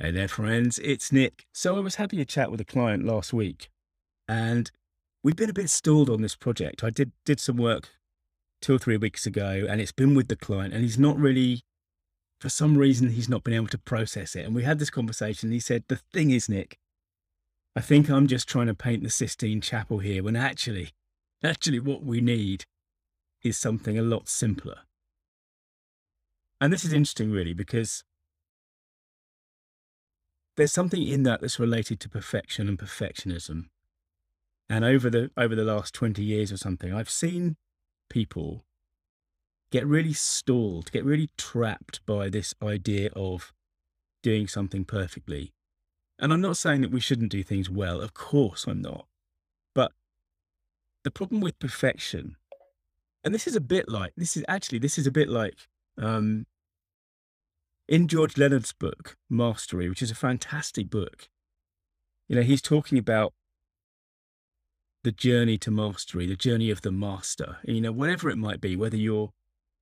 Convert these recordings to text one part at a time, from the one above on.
Hey there, friends. It's Nick. So I was having a chat with a client last week, and we've been a bit stalled on this project. I did did some work two or three weeks ago, and it's been with the client, and he's not really, for some reason, he's not been able to process it. And we had this conversation. He said, "The thing is, Nick, I think I'm just trying to paint the Sistine Chapel here, when actually, actually, what we need is something a lot simpler." And this is interesting, really, because there's something in that that's related to perfection and perfectionism. And over the over the last 20 years or something, I've seen people get really stalled, get really trapped by this idea of doing something perfectly. And I'm not saying that we shouldn't do things well. Of course I'm not. But the problem with perfection, and this is a bit like this is actually this is a bit like um, in George Leonard's book, Mastery, which is a fantastic book, you know, he's talking about the journey to mastery, the journey of the master. You know, whatever it might be, whether you're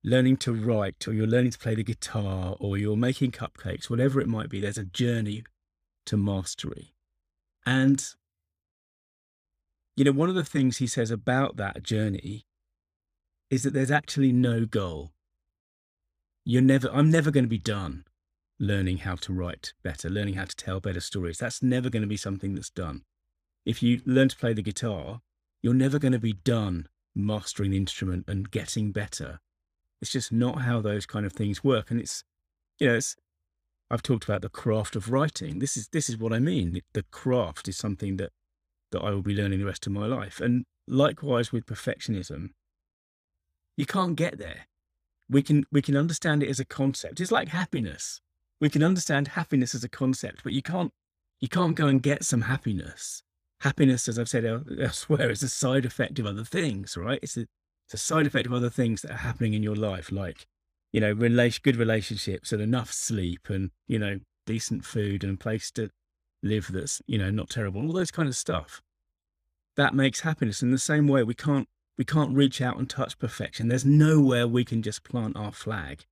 learning to write or you're learning to play the guitar or you're making cupcakes, whatever it might be, there's a journey to mastery. And, you know, one of the things he says about that journey is that there's actually no goal you're never i'm never going to be done learning how to write better learning how to tell better stories. That's never going to be something that's done. If you learn to play the guitar you're never going to be done mastering the instrument and getting better. It's just not how those kind of things work and it's you know it's i've talked about the craft of writing. This is this is what i mean. The craft is something that that i will be learning the rest of my life. And likewise with perfectionism you can't get there we can we can understand it as a concept. It's like happiness. We can understand happiness as a concept, but you can't you can't go and get some happiness. Happiness, as I've said elsewhere, is a side effect of other things, right? It's a, it's a side effect of other things that are happening in your life, like you know, relation, good relationships and enough sleep, and you know, decent food and a place to live that's you know not terrible, all those kind of stuff. That makes happiness. In the same way, we can't we can't reach out and touch perfection. There's nowhere we can just plant our flag.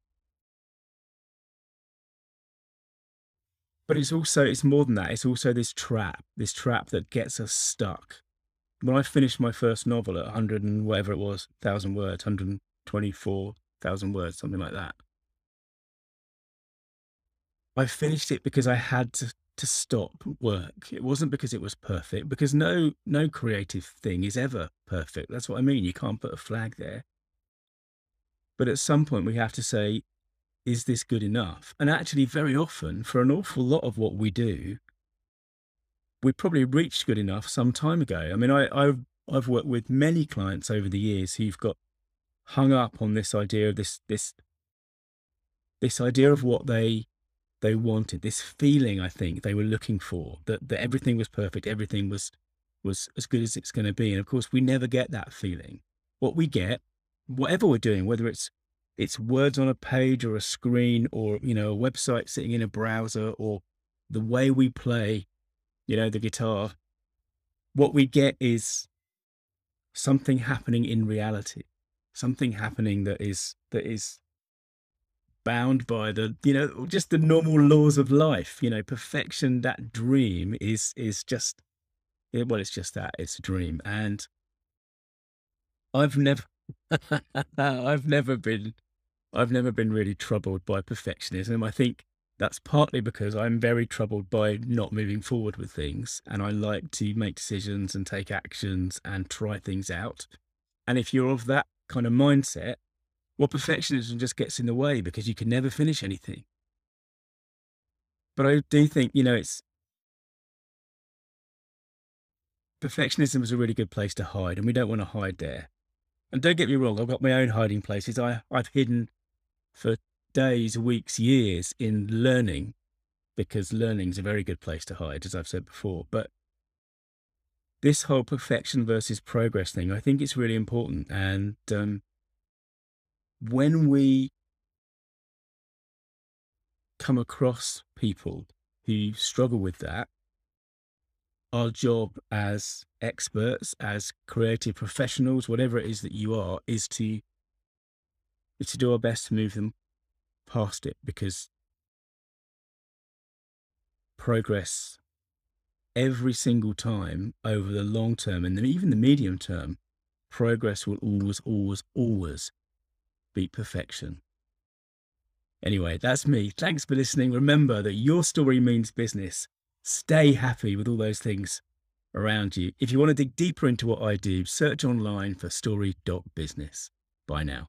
But it's also, it's more than that. It's also this trap, this trap that gets us stuck. When I finished my first novel at 100 and whatever it was, 1,000 words, 124,000 words, something like that. I finished it because I had to to stop work. It wasn't because it was perfect, because no no creative thing is ever perfect. That's what I mean. You can't put a flag there. But at some point we have to say, is this good enough? And actually, very often, for an awful lot of what we do, we probably reached good enough some time ago. I mean, I, I've I've worked with many clients over the years who've got hung up on this idea of this this this idea of what they they wanted, this feeling I think they were looking for, that, that everything was perfect, everything was was as good as it's going to be. And of course, we never get that feeling. What we get, whatever we're doing, whether it's it's words on a page or a screen or you know a website sitting in a browser or the way we play, you know, the guitar, what we get is something happening in reality, something happening that is that is bound by the you know just the normal laws of life you know perfection that dream is is just well it's just that it's a dream. And i've never i've never been i've never been really troubled by perfectionism. I think that's partly because i'm very troubled by not moving forward with things and i like to make decisions and take actions and try things out. And if you're of that kind of mindset well, perfectionism just gets in the way because you can never finish anything. But I do think, you know, it's perfectionism is a really good place to hide, and we don't want to hide there. And don't get me wrong, I've got my own hiding places. I, I've hidden for days, weeks, years in learning because learning is a very good place to hide, as I've said before. But this whole perfection versus progress thing, I think it's really important. And um, when we come across people who struggle with that, our job as experts, as creative professionals, whatever it is that you are, is to is to do our best to move them past it because progress every single time over the long term and even the medium term, progress will always, always, always beat perfection. Anyway, that's me. Thanks for listening. Remember that your story means business. Stay happy with all those things around you. If you want to dig deeper into what I do, search online for story.business. Bye now.